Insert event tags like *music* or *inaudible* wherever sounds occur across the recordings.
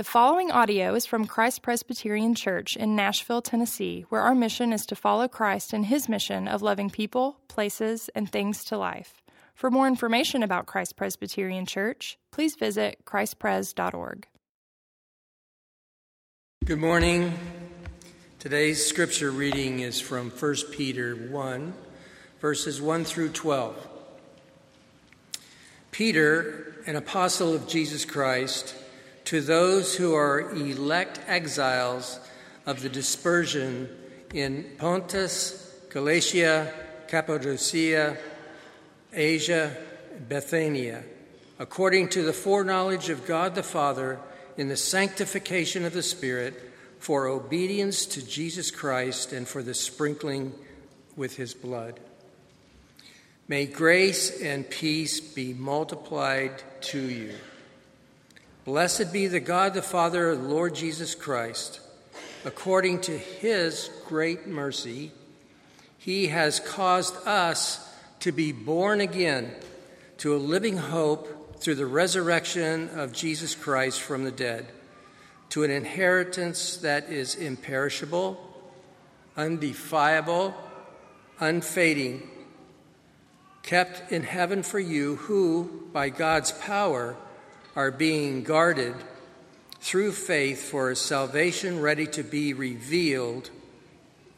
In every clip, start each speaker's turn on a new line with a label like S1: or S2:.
S1: The following audio is from Christ Presbyterian Church in Nashville, Tennessee, where our mission is to follow Christ in his mission of loving people, places, and things to life. For more information about Christ Presbyterian Church, please visit christpres.org.
S2: Good morning. Today's scripture reading is from 1 Peter 1, verses 1 through 12. Peter, an apostle of Jesus Christ, to those who are elect exiles of the dispersion in Pontus, Galatia, Cappadocia, Asia, Bithynia, according to the foreknowledge of God the Father in the sanctification of the Spirit, for obedience to Jesus Christ and for the sprinkling with his blood. May grace and peace be multiplied to you. Blessed be the God, the Father Lord Jesus Christ. According to his great mercy, he has caused us to be born again to a living hope through the resurrection of Jesus Christ from the dead, to an inheritance that is imperishable, undefilable, unfading, kept in heaven for you, who, by God's power, are being guarded through faith for a salvation ready to be revealed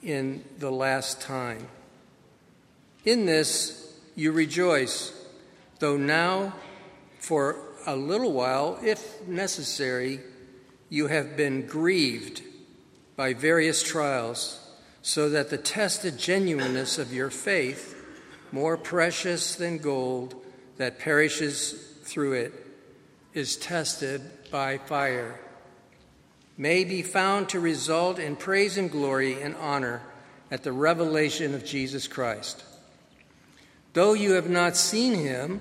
S2: in the last time. In this you rejoice, though now, for a little while, if necessary, you have been grieved by various trials, so that the tested genuineness of your faith, more precious than gold that perishes through it, is tested by fire may be found to result in praise and glory and honor at the revelation of Jesus Christ. Though you have not seen him,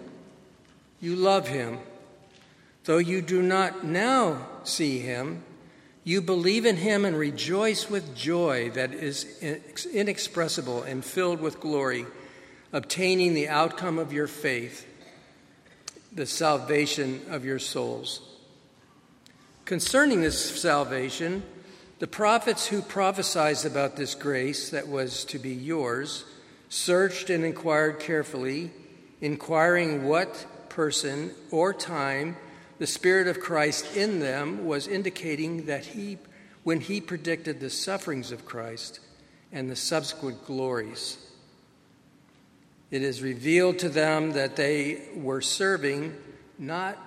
S2: you love him. Though you do not now see him, you believe in him and rejoice with joy that is inexpressible and filled with glory, obtaining the outcome of your faith the salvation of your souls. Concerning this salvation, the prophets who prophesied about this grace that was to be yours searched and inquired carefully, inquiring what person or time the Spirit of Christ in them was indicating that he, when he predicted the sufferings of Christ and the subsequent glories it is revealed to them that they were serving not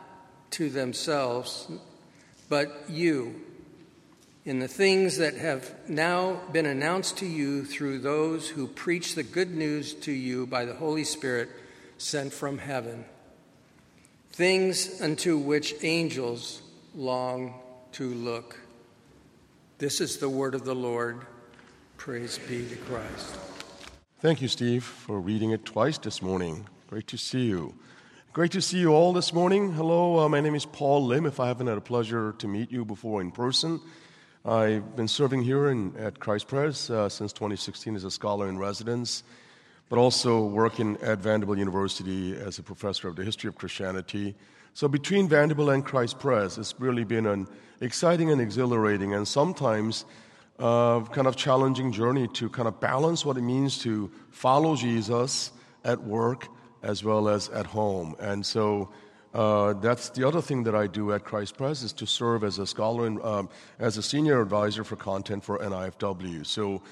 S2: to themselves, but you, in the things that have now been announced to you through those who preach the good news to you by the Holy Spirit sent from heaven, things unto which angels long to look. This is the word of the Lord. Praise be to Christ.
S3: Thank you, Steve, for reading it twice this morning. Great to see you. Great to see you all this morning. Hello, uh, my name is Paul Lim. If I haven't had a pleasure to meet you before in person, I've been serving here in, at Christ Press uh, since 2016 as a scholar in residence, but also working at Vanderbilt University as a professor of the history of Christianity. So between Vanderbilt and Christ Press, it's really been an exciting and exhilarating and sometimes uh, kind of challenging journey to kind of balance what it means to follow Jesus at work as well as at home. And so uh, that's the other thing that I do at Christ Press is to serve as a scholar and um, as a senior advisor for content for NIFW. So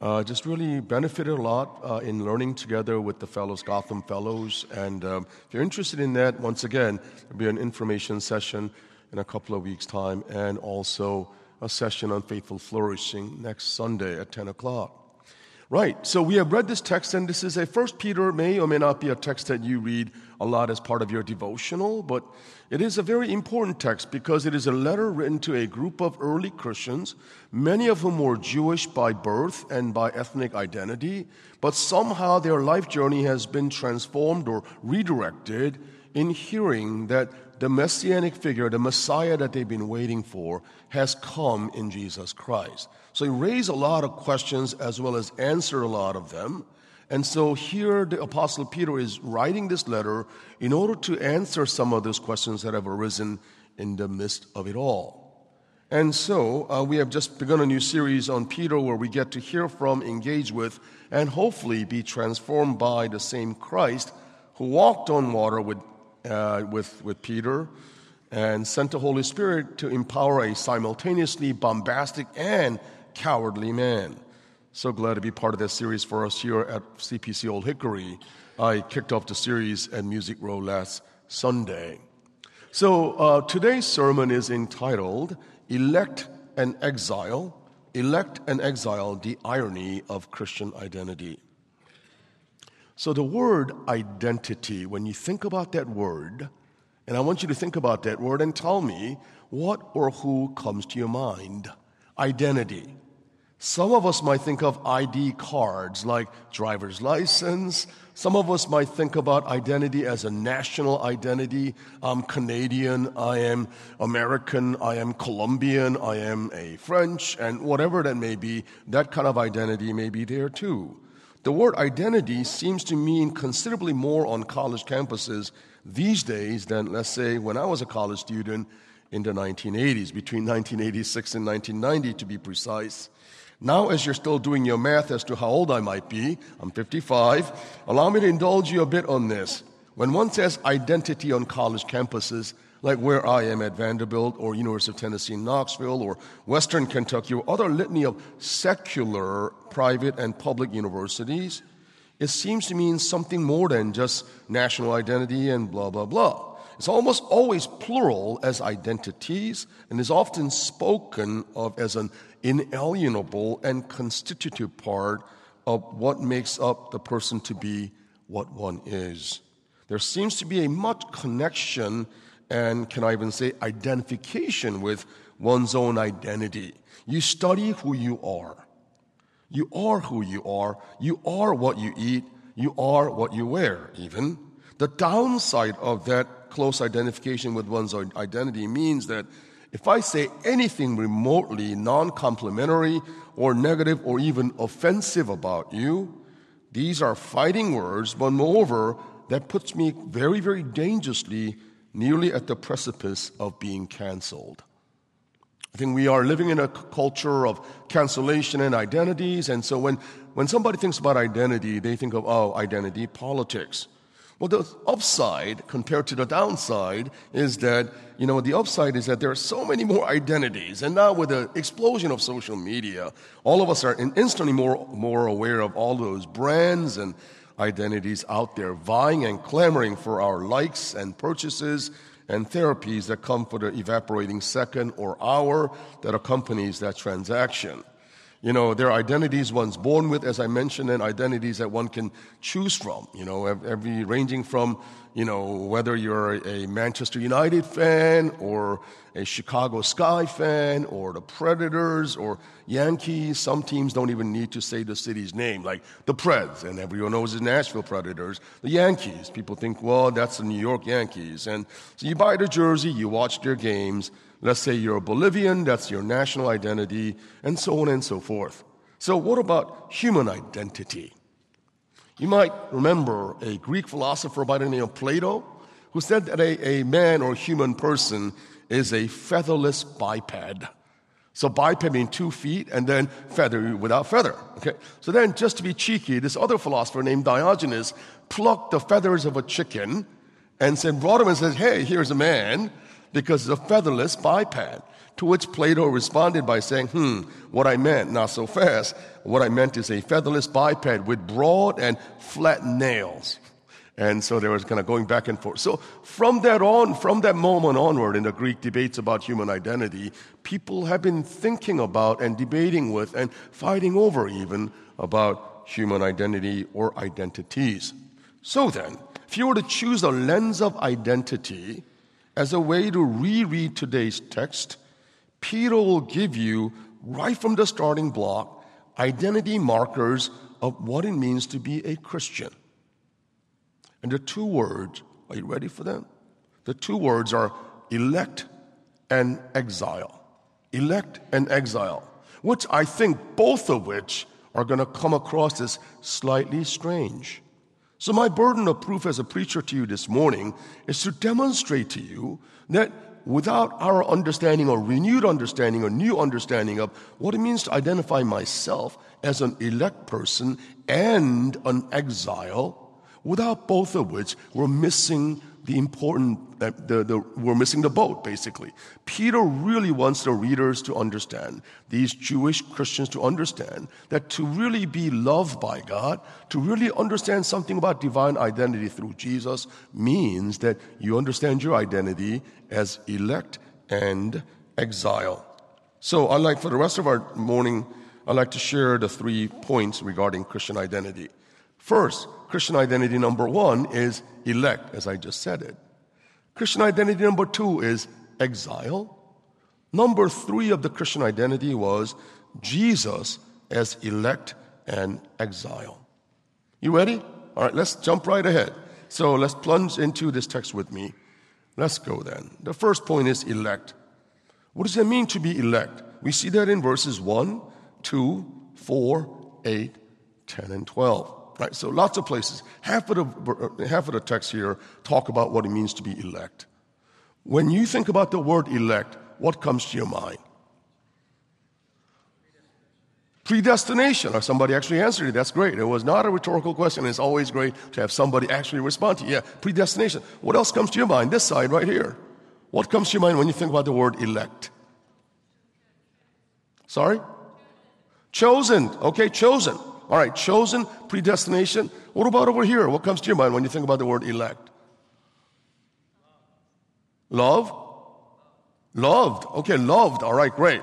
S3: uh, just really benefited a lot uh, in learning together with the fellows, Gotham Fellows. And um, if you're interested in that, once again, there'll be an information session in a couple of weeks' time and also a session on faithful flourishing next Sunday at 10 o'clock. Right, so we have read this text, and this is a First Peter, may or may not be a text that you read a lot as part of your devotional, but it is a very important text because it is a letter written to a group of early Christians, many of whom were Jewish by birth and by ethnic identity, but somehow their life journey has been transformed or redirected in hearing that the messianic figure, the Messiah that they've been waiting for, has come in Jesus Christ. So he raised a lot of questions as well as answered a lot of them. And so here the Apostle Peter is writing this letter in order to answer some of those questions that have arisen in the midst of it all. And so uh, we have just begun a new series on Peter where we get to hear from, engage with, and hopefully be transformed by the same Christ who walked on water with, uh, with, with Peter and sent the Holy Spirit to empower a simultaneously bombastic and cowardly man. So glad to be part of this series for us here at CPC Old Hickory. I kicked off the series at Music Row last Sunday. So uh, today's sermon is entitled Elect and Exile. Elect and Exile, the irony of Christian identity. So, the word identity, when you think about that word, and I want you to think about that word and tell me what or who comes to your mind. Identity. Some of us might think of ID cards like driver's license. Some of us might think about identity as a national identity. I'm Canadian, I am American, I am Colombian, I am a French, and whatever that may be, that kind of identity may be there too. The word identity seems to mean considerably more on college campuses these days than, let's say, when I was a college student in the 1980s, between 1986 and 1990 to be precise. Now, as you're still doing your math as to how old I might be, I'm 55, allow me to indulge you a bit on this. When one says identity on college campuses, like where I am at Vanderbilt or University of Tennessee Knoxville or Western Kentucky or other litany of secular private and public universities, it seems to mean something more than just national identity and blah, blah, blah. It's almost always plural as identities and is often spoken of as an inalienable and constitutive part of what makes up the person to be what one is. There seems to be a much connection and, can I even say, identification with one's own identity. You study who you are. You are who you are. You are what you eat. You are what you wear, even. The downside of that close identification with one's identity means that if I say anything remotely non complimentary or negative or even offensive about you, these are fighting words, but moreover, that puts me very, very dangerously nearly at the precipice of being canceled. I think we are living in a culture of cancellation and identities, and so when, when somebody thinks about identity, they think of, oh, identity politics. Well, the upside compared to the downside is that, you know, the upside is that there are so many more identities. And now with the explosion of social media, all of us are instantly more, more aware of all those brands and identities out there vying and clamoring for our likes and purchases and therapies that come for the evaporating second or hour that accompanies that transaction. You know, there are identities one's born with, as I mentioned, and identities that one can choose from. You know, every ranging from, you know, whether you're a Manchester United fan or a Chicago Sky fan or the Predators or Yankees. Some teams don't even need to say the city's name, like the Preds, and everyone knows the Nashville Predators. The Yankees, people think, well, that's the New York Yankees. And so you buy the jersey, you watch their games, Let's say you're a Bolivian, that's your national identity, and so on and so forth. So, what about human identity? You might remember a Greek philosopher by the name of Plato who said that a, a man or human person is a featherless biped. So biped means two feet and then feather without feather. Okay. So then, just to be cheeky, this other philosopher named Diogenes plucked the feathers of a chicken and said, brought him and said, Hey, here's a man because it's a featherless biped. To which Plato responded by saying, hmm, what I meant, not so fast. What I meant is a featherless biped with broad and flat nails. And so there was kind of going back and forth. So from that on, from that moment onward in the Greek debates about human identity, people have been thinking about and debating with and fighting over even about human identity or identities. So then, if you were to choose a lens of identity, as a way to reread today's text, Peter will give you, right from the starting block, identity markers of what it means to be a Christian. And the two words, are you ready for them? The two words are elect and exile. Elect and exile, which I think both of which are going to come across as slightly strange. So, my burden of proof as a preacher to you this morning is to demonstrate to you that without our understanding or renewed understanding or new understanding of what it means to identify myself as an elect person and an exile, without both of which, we're missing the important, the, the, we're missing the boat, basically. Peter really wants the readers to understand, these Jewish Christians to understand, that to really be loved by God, to really understand something about divine identity through Jesus, means that you understand your identity as elect and exile. So, I'd like for the rest of our morning, I'd like to share the three points regarding Christian identity. First, Christian identity number one is elect, as I just said it. Christian identity number two is exile. Number three of the Christian identity was Jesus as elect and exile. You ready? All right, let's jump right ahead. So let's plunge into this text with me. Let's go then. The first point is elect. What does it mean to be elect? We see that in verses 1, 2, 4, 8, 10, and 12. Right? So lots of places. Half of, the, half of the text here talk about what it means to be elect. When you think about the word elect, what comes to your mind? Predestination. Or somebody actually answered it. That's great. It was not a rhetorical question. It's always great to have somebody actually respond to you. Yeah, predestination. What else comes to your mind? This side right here. What comes to your mind when you think about the word elect? Sorry? Chosen. Okay, chosen. All right, chosen, predestination. What about over here? What comes to your mind when you think about the word elect? Love? Loved. Okay, loved. All right, great.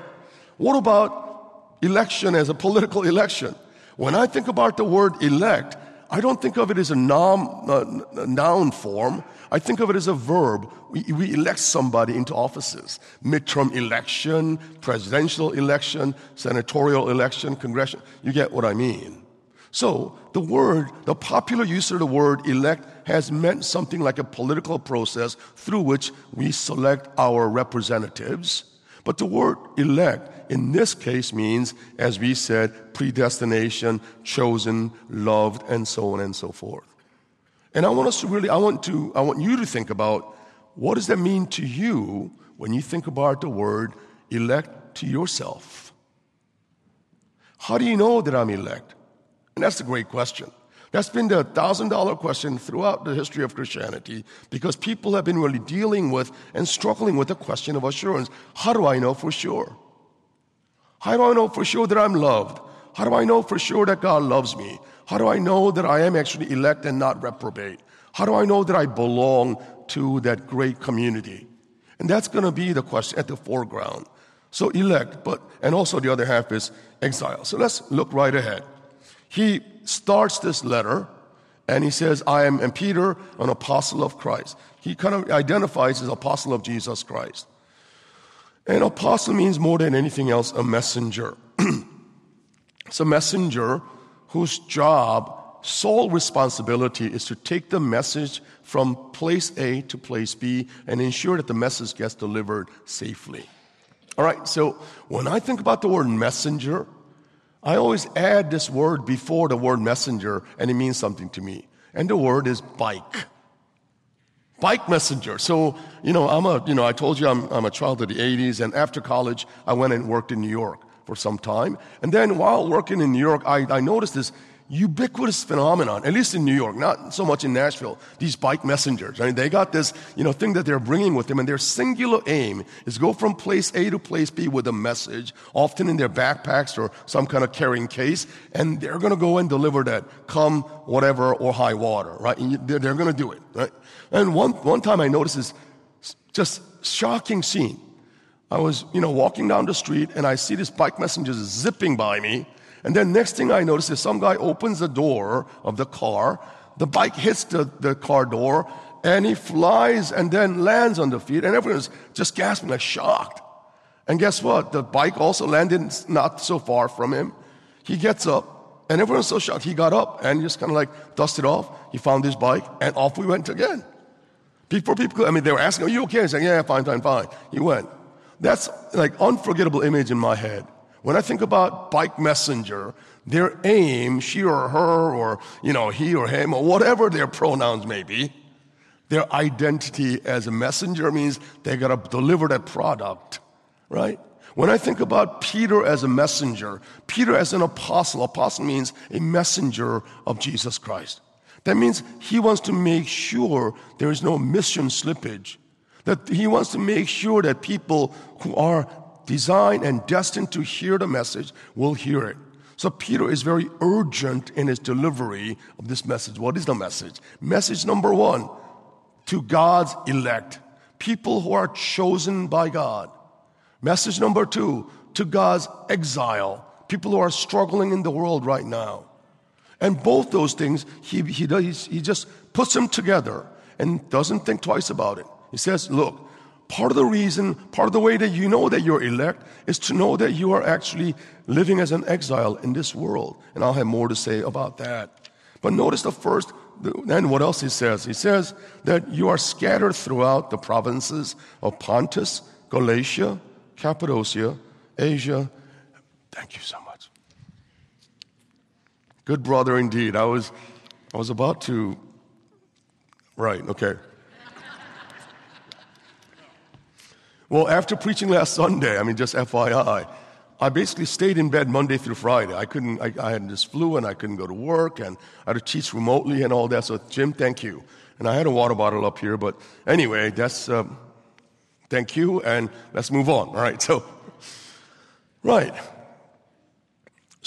S3: What about election as a political *laughs* election? When I think about the word elect, I don't think of it as a noun, uh, noun form. I think of it as a verb. We, we elect somebody into offices. Midterm election, presidential election, senatorial election, congressional. You get what I mean. So the word, the popular use of the word elect has meant something like a political process through which we select our representatives. But the word elect in this case means, as we said, predestination, chosen, loved, and so on and so forth. And I want us to really, I want to, I want you to think about what does that mean to you when you think about the word elect to yourself? How do you know that I'm elect? And that's a great question. That's been the thousand dollar question throughout the history of Christianity because people have been really dealing with and struggling with the question of assurance. How do I know for sure? How do I know for sure that I'm loved? How do I know for sure that God loves me? How do I know that I am actually elect and not reprobate? How do I know that I belong to that great community? And that's going to be the question at the foreground. So elect, but, and also the other half is exile. So let's look right ahead. He starts this letter and he says, I am and Peter, an apostle of Christ. He kind of identifies as apostle of Jesus Christ. And apostle means more than anything else a messenger. *clears throat* it's a messenger whose job, sole responsibility, is to take the message from place A to place B and ensure that the message gets delivered safely. All right, so when I think about the word messenger, I always add this word before the word messenger, and it means something to me. And the word is bike. Bike messenger. So, you know, I'm a, you know, I told you I'm, I'm a child of the 80s, and after college, I went and worked in New York for some time. And then while working in New York, I, I noticed this ubiquitous phenomenon, at least in New York, not so much in Nashville, these bike messengers. I mean, they got this, you know, thing that they're bringing with them, and their singular aim is go from place A to place B with a message, often in their backpacks or some kind of carrying case, and they're going to go and deliver that, come whatever or high water, right? They're, they're going to do it, right? And one, one time I noticed this just shocking scene. I was, you know, walking down the street and I see this bike messenger zipping by me. And then next thing I notice is some guy opens the door of the car. The bike hits the, the car door and he flies and then lands on the feet and everyone's just gasping like shocked. And guess what? The bike also landed not so far from him. He gets up and everyone's so shocked. He got up and just kind of like dusted off. He found his bike and off we went again. Before people, I mean, they were asking, are you okay? He's saying, yeah, fine, fine, fine. He went. That's like unforgettable image in my head. When I think about bike messenger, their aim, she or her, or you know, he or him, or whatever their pronouns may be, Their identity as a messenger means they got to deliver that product, right? When I think about Peter as a messenger, Peter as an apostle, apostle means a messenger of Jesus Christ. That means he wants to make sure there is no mission slippage. That he wants to make sure that people who are designed and destined to hear the message will hear it. So Peter is very urgent in his delivery of this message. What is the message? Message number one to God's elect, people who are chosen by God. Message number two to God's exile, people who are struggling in the world right now. And both those things, he, he, does, he just puts them together and doesn't think twice about it. He says, Look, part of the reason, part of the way that you know that you're elect is to know that you are actually living as an exile in this world. And I'll have more to say about that. But notice the first, then what else he says? He says that you are scattered throughout the provinces of Pontus, Galatia, Cappadocia, Asia. Thank you so much. Good brother indeed. I was, I was about to, right, okay. well, after preaching last Sunday, I mean, just FYI, I basically stayed in bed Monday through Friday. I couldn't, I, I, had this flu and I couldn't go to work and I had to teach remotely and all that. So, Jim, thank you. And I had a water bottle up here, but anyway, that's, uh, thank you, and let's move on. All right, so, *laughs* right.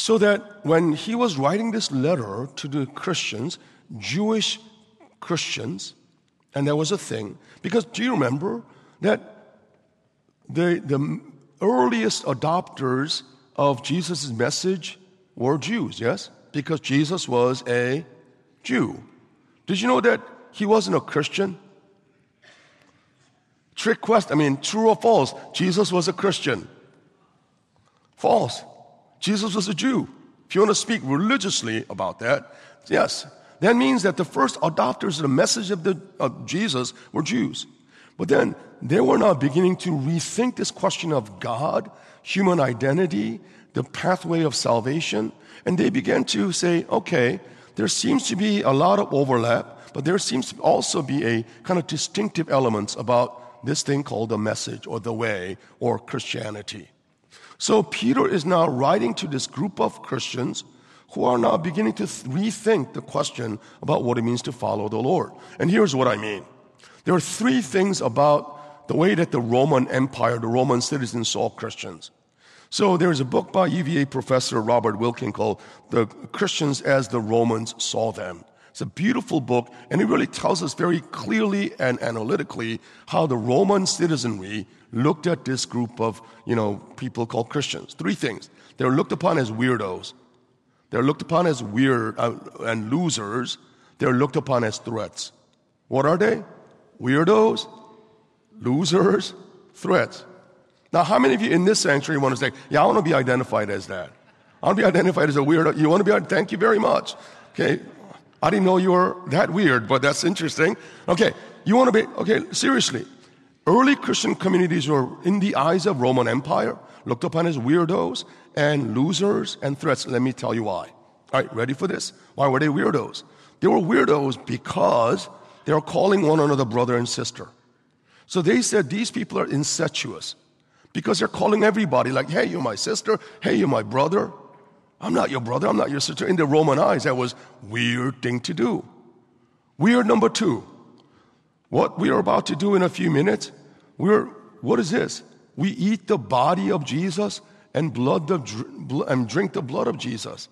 S3: So that when he was writing this letter to the Christians, Jewish Christians, and there was a thing, because do you remember that the, the earliest adopters of Jesus' message were Jews, yes? Because Jesus was a Jew. Did you know that he wasn't a Christian? Trick question. I mean, true or false? Jesus was a Christian. False. Jesus was a Jew. If you want to speak religiously about that, yes. That means that the first adopters of the message of, the, of Jesus were Jews. But then they were now beginning to rethink this question of God, human identity, the pathway of salvation. And they began to say, okay, there seems to be a lot of overlap, but there seems to also be a kind of distinctive elements about this thing called the message or the way or Christianity. So Peter is now writing to this group of Christians who are now beginning to rethink the question about what it means to follow the Lord. And here's what I mean. There are three things about the way that the Roman Empire, the Roman citizens saw Christians. So there's a book by UVA professor Robert Wilken called The Christians as the Romans Saw Them. It's a beautiful book, and it really tells us very clearly and analytically how the Roman citizenry looked at this group of, you know, people called Christians. Three things. They were looked upon as weirdos. They're looked upon as weird uh, and losers. They're looked upon as threats. What are they? Weirdos, losers, threats. Now, how many of you in this sanctuary want to say, yeah, I want to be identified as that? I want to be identified as a weirdo. You want to be, thank you very much. Okay. I didn't know you were that weird, but that's interesting. Okay. You want to be, okay, seriously. Early Christian communities were, in the eyes of Roman Empire, looked upon as weirdos and losers and threats. Let me tell you why. All right, ready for this? Why were they weirdos? They were weirdos because they were calling one another brother and sister. So they said these people are incestuous because they're calling everybody like, hey, you're my sister. Hey, you're my brother. I'm not your brother. I'm not your sister. In the Roman eyes, that was weird thing to do. Weird number two. What we are about to do in a few minutes, we're, what is this? We eat the body of Jesus and blood of, and drink the blood of Jesus.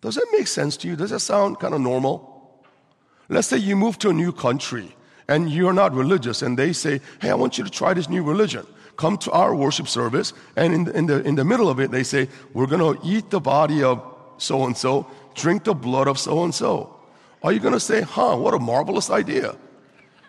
S3: Does that make sense to you? Does that sound kind of normal? Let's say you move to a new country and you're not religious and they say, hey, I want you to try this new religion. Come to our worship service and in the, in the, in the middle of it, they say, we're going to eat the body of so and so, drink the blood of so and so. Are you going to say, huh, what a marvelous idea?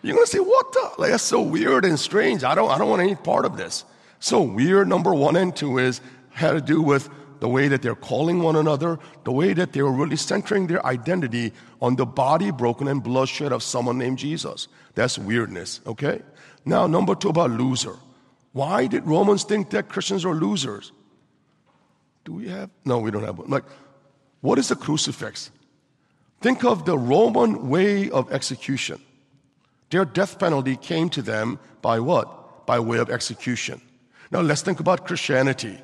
S3: You're going to say, what the? Like, that's so weird and strange. I don't, I don't want any part of this. So weird, number one and two is had to do with the way that they're calling one another, the way that they're really centering their identity on the body broken and bloodshed of someone named Jesus. That's weirdness, okay? Now, number two about loser. Why did Romans think that Christians are losers? Do we have? No, we don't have one. Like, what is the crucifix? Think of the Roman way of execution. Their death penalty came to them by what? By way of execution. Now let's think about Christianity.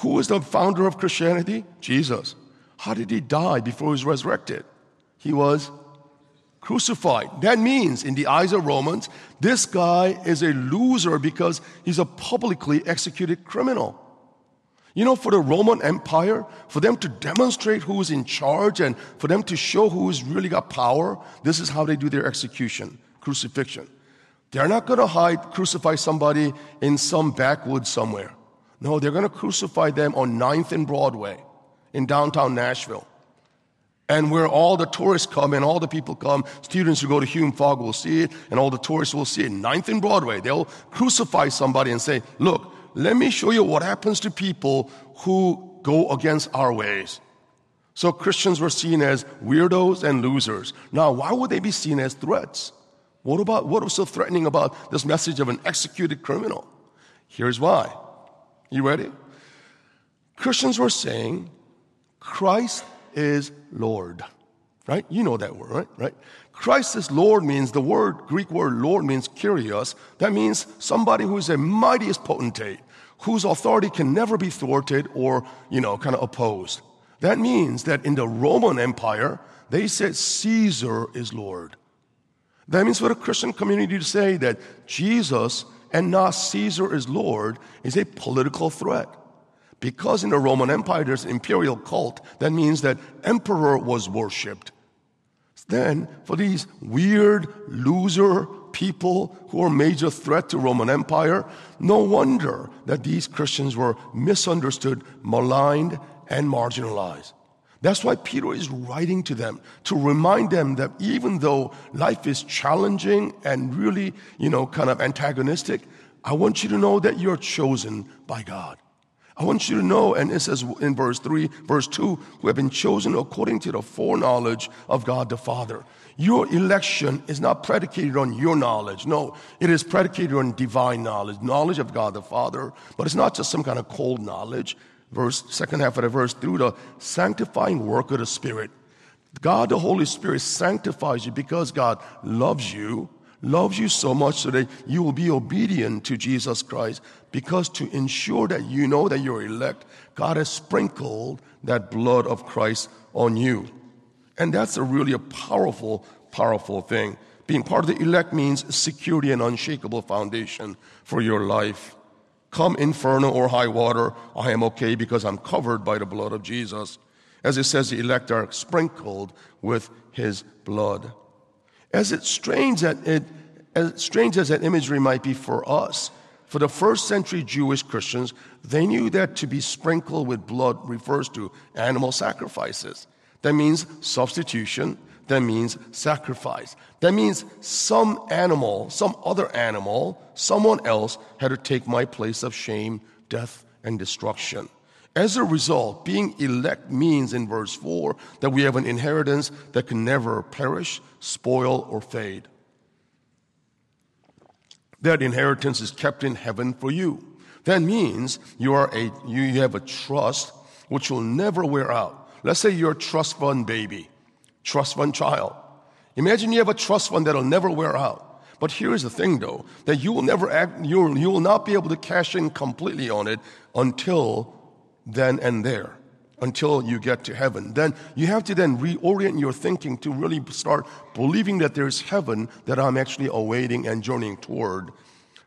S3: Who is the founder of Christianity? Jesus. How did he die before he was resurrected? He was crucified. That means, in the eyes of Romans, this guy is a loser because he's a publicly executed criminal. You know, for the Roman Empire, for them to demonstrate who's in charge and for them to show who's really got power, this is how they do their execution, crucifixion. They're not going to hide, crucify somebody in some backwoods somewhere. No, they're going to crucify them on 9th and Broadway in downtown Nashville. And where all the tourists come and all the people come, students who go to Hume-Fogg will see it, and all the tourists will see it. Ninth and Broadway, they'll crucify somebody and say, Look, let me show you what happens to people who go against our ways. So Christians were seen as weirdos and losers. Now, why would they be seen as threats? What about what was so threatening about this message of an executed criminal? Here's why. You ready? Christians were saying Christ is Lord. Right? You know that word, right? Right? Christ is Lord means the word, Greek word Lord means kyrios. That means somebody who is a mightiest potentate, whose authority can never be thwarted or, you know, kind of opposed. That means that in the Roman Empire, they said Caesar is Lord. That means for the Christian community to say that Jesus and not Caesar is Lord is a political threat. Because in the Roman Empire there's imperial cult, that means that emperor was worshipped. Then, for these weird loser people who are a major threat to Roman Empire, no wonder that these Christians were misunderstood, maligned, and marginalized. That's why Peter is writing to them to remind them that even though life is challenging and really, you know, kind of antagonistic, I want you to know that you're chosen by God. I want you to know, and it says in verse 3, verse 2, who have been chosen according to the foreknowledge of God the Father. Your election is not predicated on your knowledge. No, it is predicated on divine knowledge, knowledge of God the Father. But it's not just some kind of cold knowledge verse, second half of the verse, through the sanctifying work of the Spirit. God, the Holy Spirit, sanctifies you because God loves you, loves you so much so that you will be obedient to Jesus Christ. Because to ensure that you know that you're elect, God has sprinkled that blood of Christ on you. And that's a really a powerful, powerful thing. Being part of the elect means security and unshakable foundation for your life. Come inferno or high water, I am okay because I'm covered by the blood of Jesus. As it says, the elect are sprinkled with his blood. As it strange that it, as strange as that imagery might be for us, for the first century Jewish Christians, they knew that to be sprinkled with blood refers to animal sacrifices. That means substitution, that means sacrifice. That means some animal, some other animal, someone else had to take my place of shame, death, and destruction. As a result, being elect means in verse 4 that we have an inheritance that can never perish, spoil, or fade. That inheritance is kept in heaven for you. That means you, are a, you have a trust which will never wear out. Let's say you're a trust fund baby trust fund child. Imagine you have a trust fund that'll never wear out. But here's the thing though, that you will never act, you will, you will not be able to cash in completely on it until then and there, until you get to heaven. Then you have to then reorient your thinking to really start believing that there's heaven that I'm actually awaiting and journeying toward.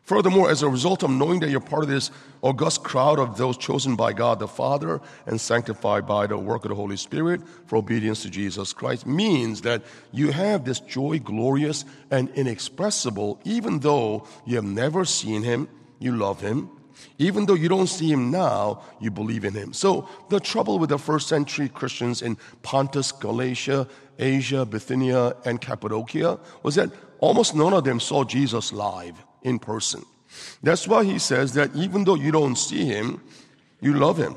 S3: Furthermore, as a result of knowing that you're part of this august crowd of those chosen by God the Father and sanctified by the work of the Holy Spirit for obedience to Jesus Christ, means that you have this joy, glorious and inexpressible, even though you have never seen Him, you love Him. Even though you don't see him now, you believe in him. So, the trouble with the first century Christians in Pontus, Galatia, Asia, Bithynia, and Cappadocia was that almost none of them saw Jesus live in person. That's why he says that even though you don't see him, you love him.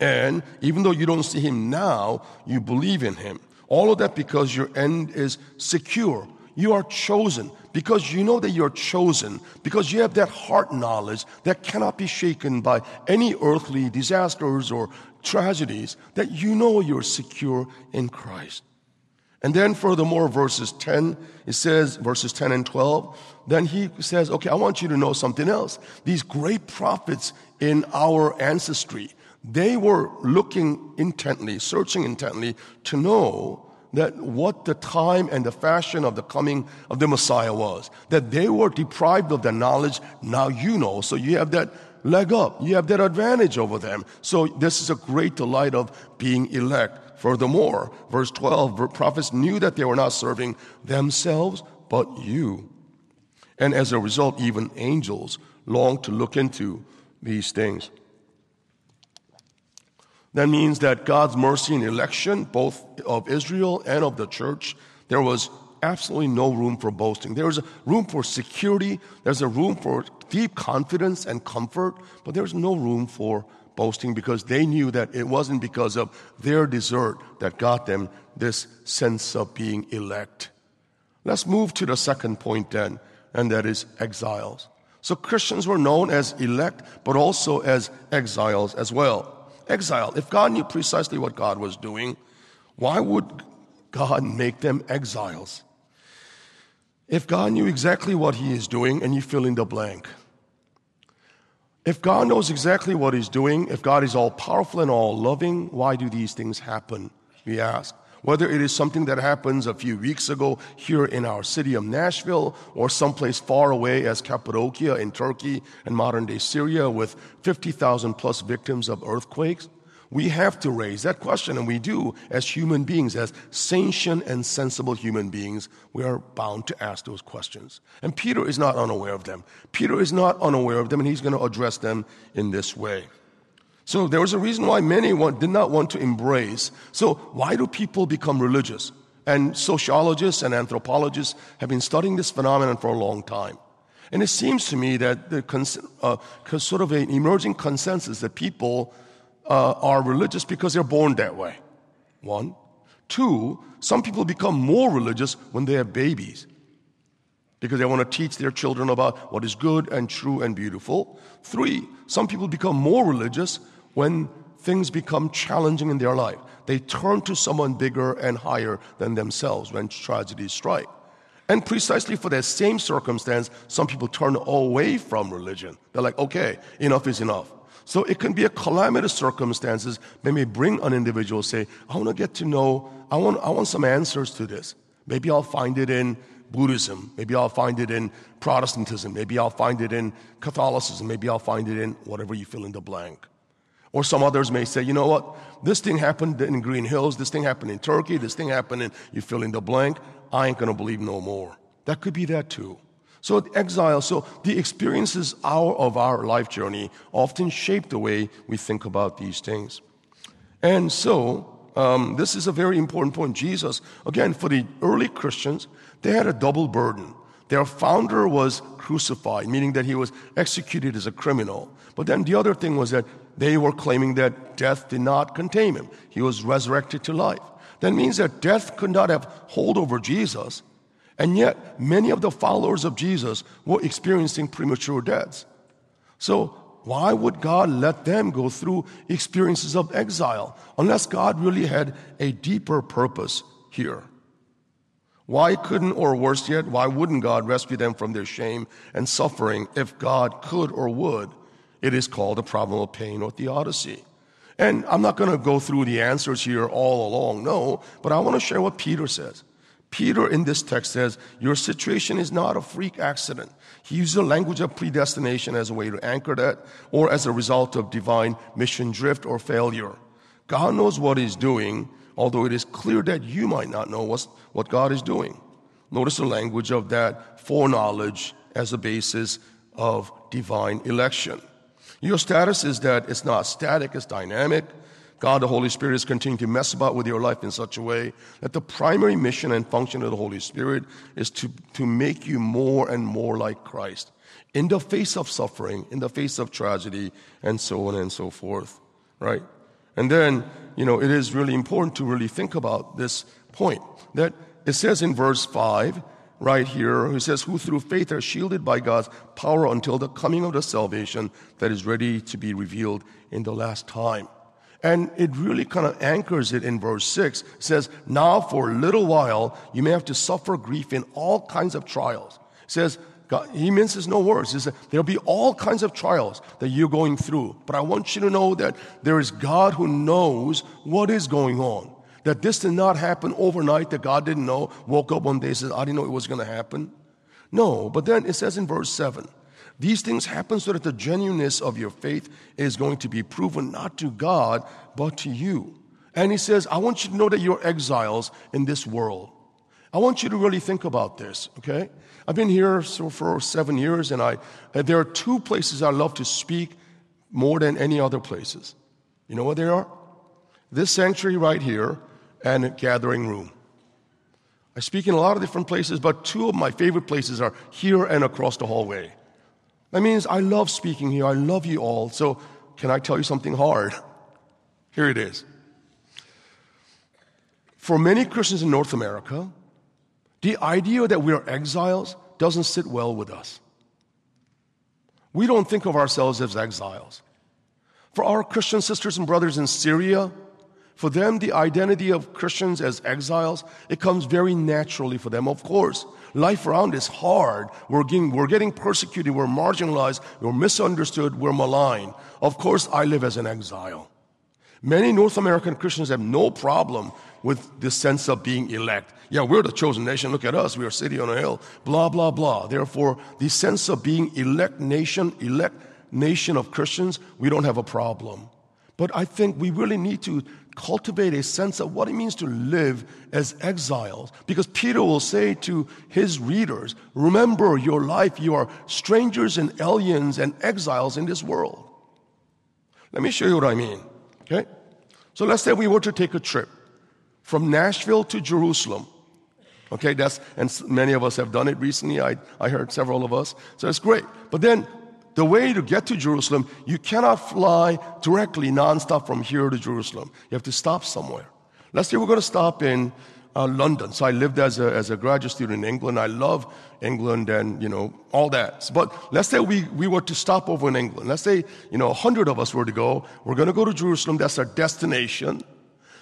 S3: And even though you don't see him now, you believe in him. All of that because your end is secure. You are chosen because you know that you're chosen, because you have that heart knowledge that cannot be shaken by any earthly disasters or tragedies, that you know you're secure in Christ. And then furthermore, verses 10, it says, verses 10 and 12, then he says, okay, I want you to know something else. These great prophets in our ancestry, they were looking intently, searching intently to know that what the time and the fashion of the coming of the Messiah was. That they were deprived of the knowledge, now you know. So you have that leg up. You have that advantage over them. So this is a great delight of being elect. Furthermore, verse 12, prophets knew that they were not serving themselves, but you. And as a result, even angels long to look into these things. That means that God's mercy and election, both of Israel and of the church, there was absolutely no room for boasting. There was a room for security, there's a room for deep confidence and comfort, but there's no room for boasting because they knew that it wasn't because of their desert that got them this sense of being elect. Let's move to the second point then, and that is exiles. So Christians were known as elect, but also as exiles as well. Exile. If God knew precisely what God was doing, why would God make them exiles? If God knew exactly what He is doing and you fill in the blank, if God knows exactly what He's doing, if God is all powerful and all loving, why do these things happen? We ask. Whether it is something that happens a few weeks ago here in our city of Nashville or someplace far away as Cappadocia in Turkey and modern day Syria with 50,000 plus victims of earthquakes, we have to raise that question, and we do as human beings, as sentient and sensible human beings. We are bound to ask those questions. And Peter is not unaware of them. Peter is not unaware of them, and he's going to address them in this way. So there was a reason why many want, did not want to embrace. So why do people become religious? And sociologists and anthropologists have been studying this phenomenon for a long time. And it seems to me that the cons- uh, sort of an emerging consensus that people uh, are religious because they're born that way. One. Two, some people become more religious when they have babies because they want to teach their children about what is good and true and beautiful. Three, some people become more religious when things become challenging in their life. They turn to someone bigger and higher than themselves when tragedies strike. And precisely for that same circumstance, some people turn away from religion. They're like, okay, enough is enough. So it can be a calamitous circumstances that may bring an individual say, I want to get to know, I want, I want some answers to this. Maybe I'll find it in Buddhism. Maybe I'll find it in Protestantism. Maybe I'll find it in Catholicism. Maybe I'll find it in whatever you fill in the blank. Or some others may say, you know what? This thing happened in Green Hills. This thing happened in Turkey. This thing happened in, you fill in the blank. I ain't going to believe no more. That could be that too. So exile, so the experiences of our life journey often shape the way we think about these things. And so, um, this is a very important point. Jesus, again, for the early Christians, they had a double burden. Their founder was crucified, meaning that he was executed as a criminal. But then the other thing was that they were claiming that death did not contain him. He was resurrected to life. That means that death could not have hold over Jesus and yet, many of the followers of Jesus were experiencing premature deaths. So, why would God let them go through experiences of exile unless God really had a deeper purpose here? Why couldn't, or worse yet, why wouldn't God rescue them from their shame and suffering if God could or would? It is called the problem of pain or theodicy. And I'm not going to go through the answers here all along, no, but I want to share what Peter says. Peter in this text says, Your situation is not a freak accident. He uses the language of predestination as a way to anchor that, or as a result of divine mission drift or failure. God knows what He's doing, although it is clear that you might not know what God is doing. Notice the language of that foreknowledge as a basis of divine election. Your status is that it's not static, it's dynamic. God, the Holy Spirit, is continuing to mess about with your life in such a way that the primary mission and function of the Holy Spirit is to, to make you more and more like Christ in the face of suffering, in the face of tragedy, and so on and so forth, right? And then, you know, it is really important to really think about this point that it says in verse 5, right here, it says, Who through faith are shielded by God's power until the coming of the salvation that is ready to be revealed in the last time. And it really kind of anchors it in verse 6. It says, Now for a little while you may have to suffer grief in all kinds of trials. It says, God, he minces no words. He says, There'll be all kinds of trials that you're going through. But I want you to know that there is God who knows what is going on. That this did not happen overnight, that God didn't know, woke up one day and says, I didn't know it was going to happen. No, but then it says in verse 7 these things happen so that the genuineness of your faith is going to be proven not to God, but to you. And he says, I want you to know that you're exiles in this world. I want you to really think about this, okay? I've been here for seven years, and I, there are two places I love to speak more than any other places. You know what they are? This sanctuary right here and gathering room. I speak in a lot of different places, but two of my favorite places are here and across the hallway. That means I love speaking here. I love you all. So, can I tell you something hard? *laughs* Here it is. For many Christians in North America, the idea that we are exiles doesn't sit well with us. We don't think of ourselves as exiles. For our Christian sisters and brothers in Syria, for them, the identity of Christians as exiles, it comes very naturally for them. Of course, life around is hard. We're getting, we're getting persecuted, we're marginalized, we're misunderstood, we're maligned. Of course, I live as an exile. Many North American Christians have no problem with the sense of being elect. Yeah, we're the chosen nation. Look at us. We are a city on a hill. Blah, blah, blah. Therefore, the sense of being elect nation, elect nation of Christians, we don't have a problem. But I think we really need to cultivate a sense of what it means to live as exiles. Because Peter will say to his readers, Remember your life, you are strangers and aliens and exiles in this world. Let me show you what I mean. Okay? So let's say we were to take a trip from Nashville to Jerusalem. Okay, that's, and many of us have done it recently. I, I heard several of us. So it's great. But then the way to get to Jerusalem, you cannot fly directly nonstop from here to Jerusalem. You have to stop somewhere. Let's say we're going to stop in uh, London. So I lived as a, as a graduate student in England. I love England and, you know, all that. But let's say we, we were to stop over in England. Let's say, you know, a hundred of us were to go. We're going to go to Jerusalem. That's our destination.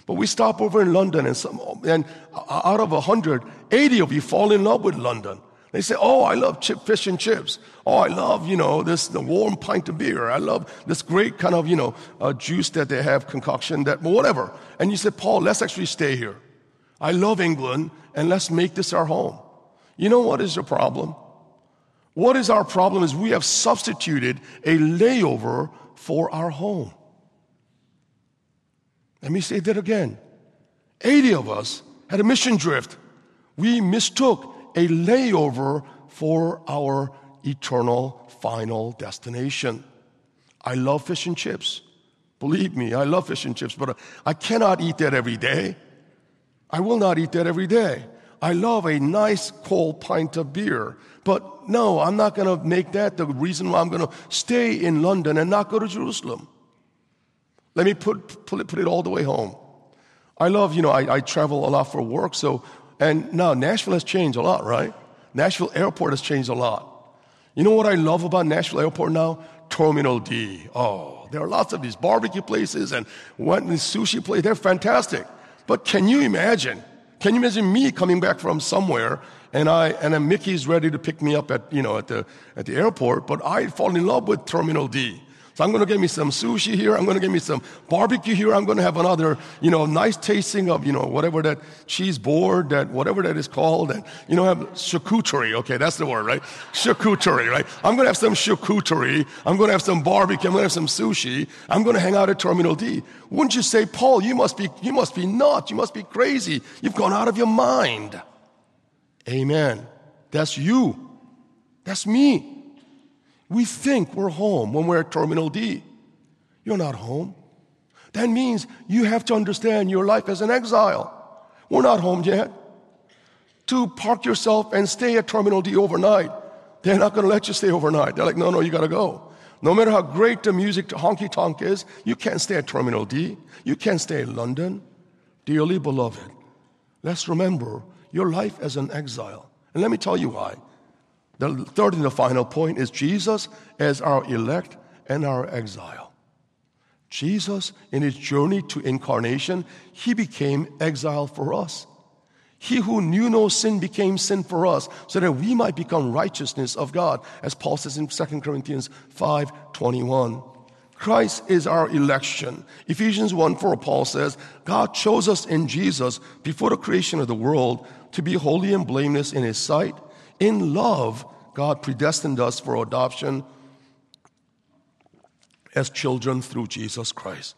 S3: But we stop over in London and, some, and out of a hundred, 80 of you fall in love with London. They say, Oh, I love chip, fish and chips. Oh, I love, you know, this, the warm pint of beer. I love this great kind of, you know, uh, juice that they have, concoction, that, whatever. And you say, Paul, let's actually stay here. I love England and let's make this our home. You know what is the problem? What is our problem is we have substituted a layover for our home. Let me say that again. 80 of us had a mission drift. We mistook a layover for our eternal final destination. I love fish and chips. Believe me, I love fish and chips, but I cannot eat that every day. I will not eat that every day. I love a nice cold pint of beer. But no, I'm not going to make that the reason why I'm going to stay in London and not go to Jerusalem. Let me put, put, it, put it all the way home. I love, you know, I, I travel a lot for work, so and now Nashville has changed a lot, right? Nashville Airport has changed a lot. You know what I love about Nashville Airport now? Terminal D. Oh, there are lots of these barbecue places and one sushi place. They're fantastic. But can you imagine? Can you imagine me coming back from somewhere and I and then Mickey's ready to pick me up at you know at the at the airport, but I fall in love with Terminal D. So I'm going to get me some sushi here. I'm going to get me some barbecue here. I'm going to have another, you know, nice tasting of, you know, whatever that cheese board, that whatever that is called, and you know, have charcuterie. Okay, that's the word, right? Charcuterie, right? I'm going to have some charcuterie. I'm going to have some barbecue. I'm going to have some sushi. I'm going to hang out at Terminal D. Wouldn't you say, Paul? You must be, you must be nuts. You must be crazy. You've gone out of your mind. Amen. That's you. That's me. We think we're home when we're at Terminal D. You're not home. That means you have to understand your life as an exile. We're not home yet. To park yourself and stay at Terminal D overnight, they're not going to let you stay overnight. They're like, no, no, you got to go. No matter how great the music to honky tonk is, you can't stay at Terminal D. You can't stay in London. Dearly beloved, let's remember your life as an exile. And let me tell you why. The third and the final point is Jesus as our elect and our exile. Jesus, in his journey to incarnation, he became exile for us. He who knew no sin became sin for us, so that we might become righteousness of God, as Paul says in 2 Corinthians 5 21. Christ is our election. Ephesians 1 4, Paul says, God chose us in Jesus before the creation of the world to be holy and blameless in his sight. In love, God predestined us for adoption as children through Jesus Christ.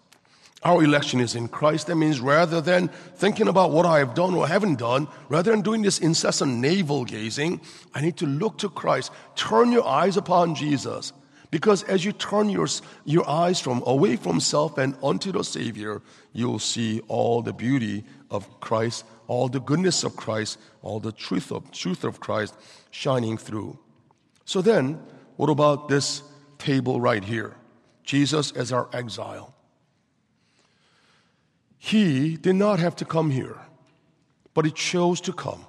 S3: Our election is in Christ. That means rather than thinking about what I have done or haven't done, rather than doing this incessant navel gazing, I need to look to Christ. Turn your eyes upon Jesus. Because as you turn your, your eyes from away from self and onto the Savior, you'll see all the beauty of Christ, all the goodness of Christ, all the truth of, truth of Christ shining through. So then, what about this table right here? Jesus as our exile. He did not have to come here, but he chose to come.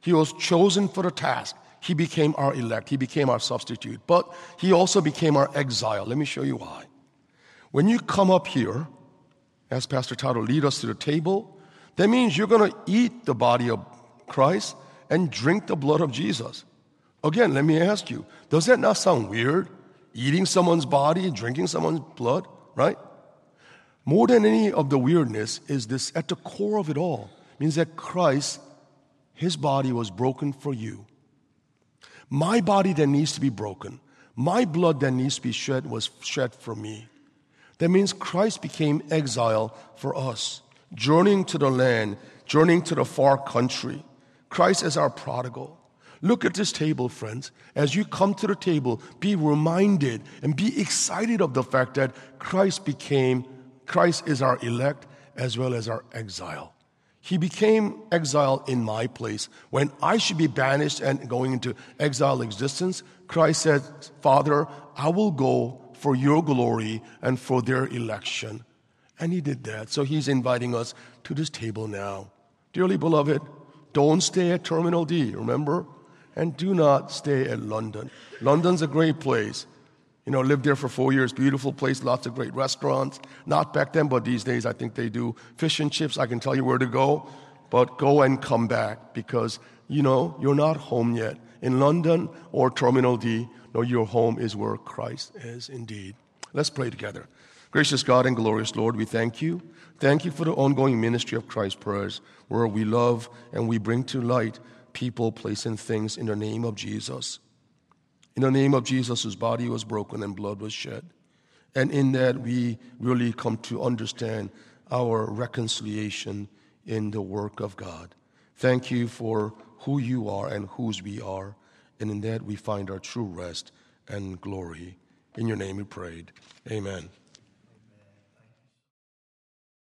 S3: He was chosen for the task. He became our elect. He became our substitute. But he also became our exile. Let me show you why. When you come up here, as Pastor Tato lead us to the table, that means you're going to eat the body of Christ and drink the blood of Jesus. Again, let me ask you, does that not sound weird? Eating someone's body and drinking someone's blood, right? More than any of the weirdness is this at the core of it all means that Christ, his body was broken for you. My body that needs to be broken, my blood that needs to be shed was shed for me. That means Christ became exile for us, journeying to the land, journeying to the far country. Christ is our prodigal. Look at this table, friends. As you come to the table, be reminded and be excited of the fact that Christ became, Christ is our elect as well as our exile. He became exile in my place. When I should be banished and going into exile existence, Christ said, Father, I will go for your glory and for their election. And he did that. So he's inviting us to this table now. Dearly beloved, don't stay at Terminal D, remember? And do not stay at London. London's a great place. You know, lived there for four years, beautiful place, lots of great restaurants. Not back then, but these days I think they do fish and chips. I can tell you where to go, but go and come back because, you know, you're not home yet. In London or Terminal D, no, your home is where Christ is indeed. Let's pray together. Gracious God and glorious Lord, we thank you. Thank you for the ongoing ministry of Christ prayers, where we love and we bring to light people, place, and things in the name of Jesus. In the name of Jesus, whose body was broken and blood was shed. And in that, we really come to understand our reconciliation in the work of God. Thank you for who you are and whose we are. And in that, we find our true rest and glory. In your name we prayed. Amen.